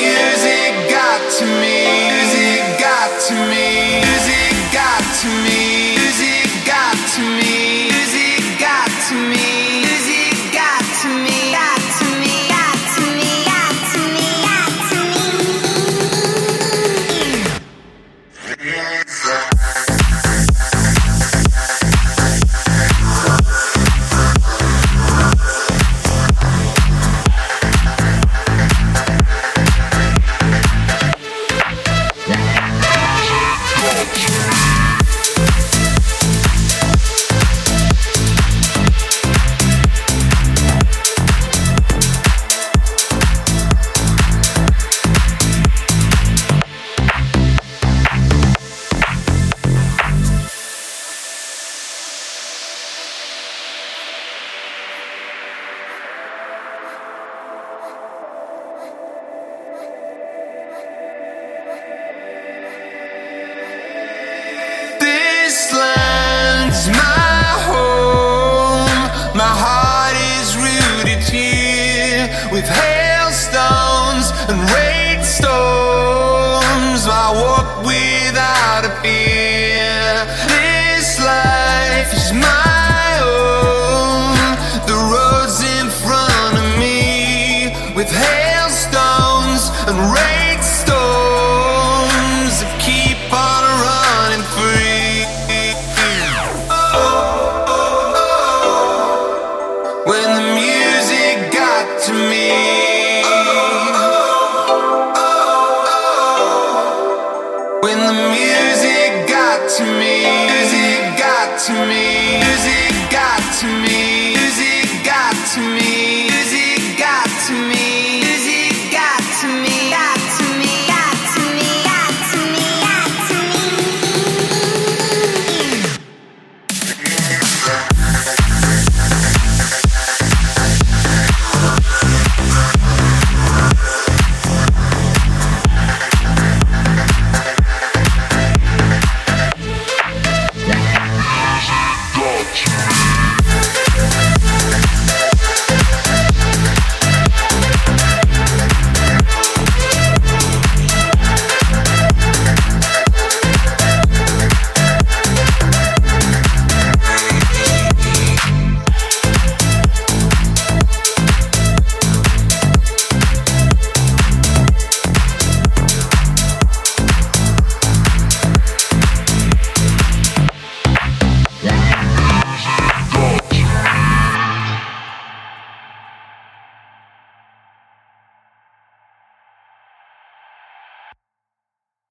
music got to me, music got to me, music got to me. stones and rain storms. I walk without a fear. This life is my own. The road's in front of me with hailstones and rain. to me. Music got to me.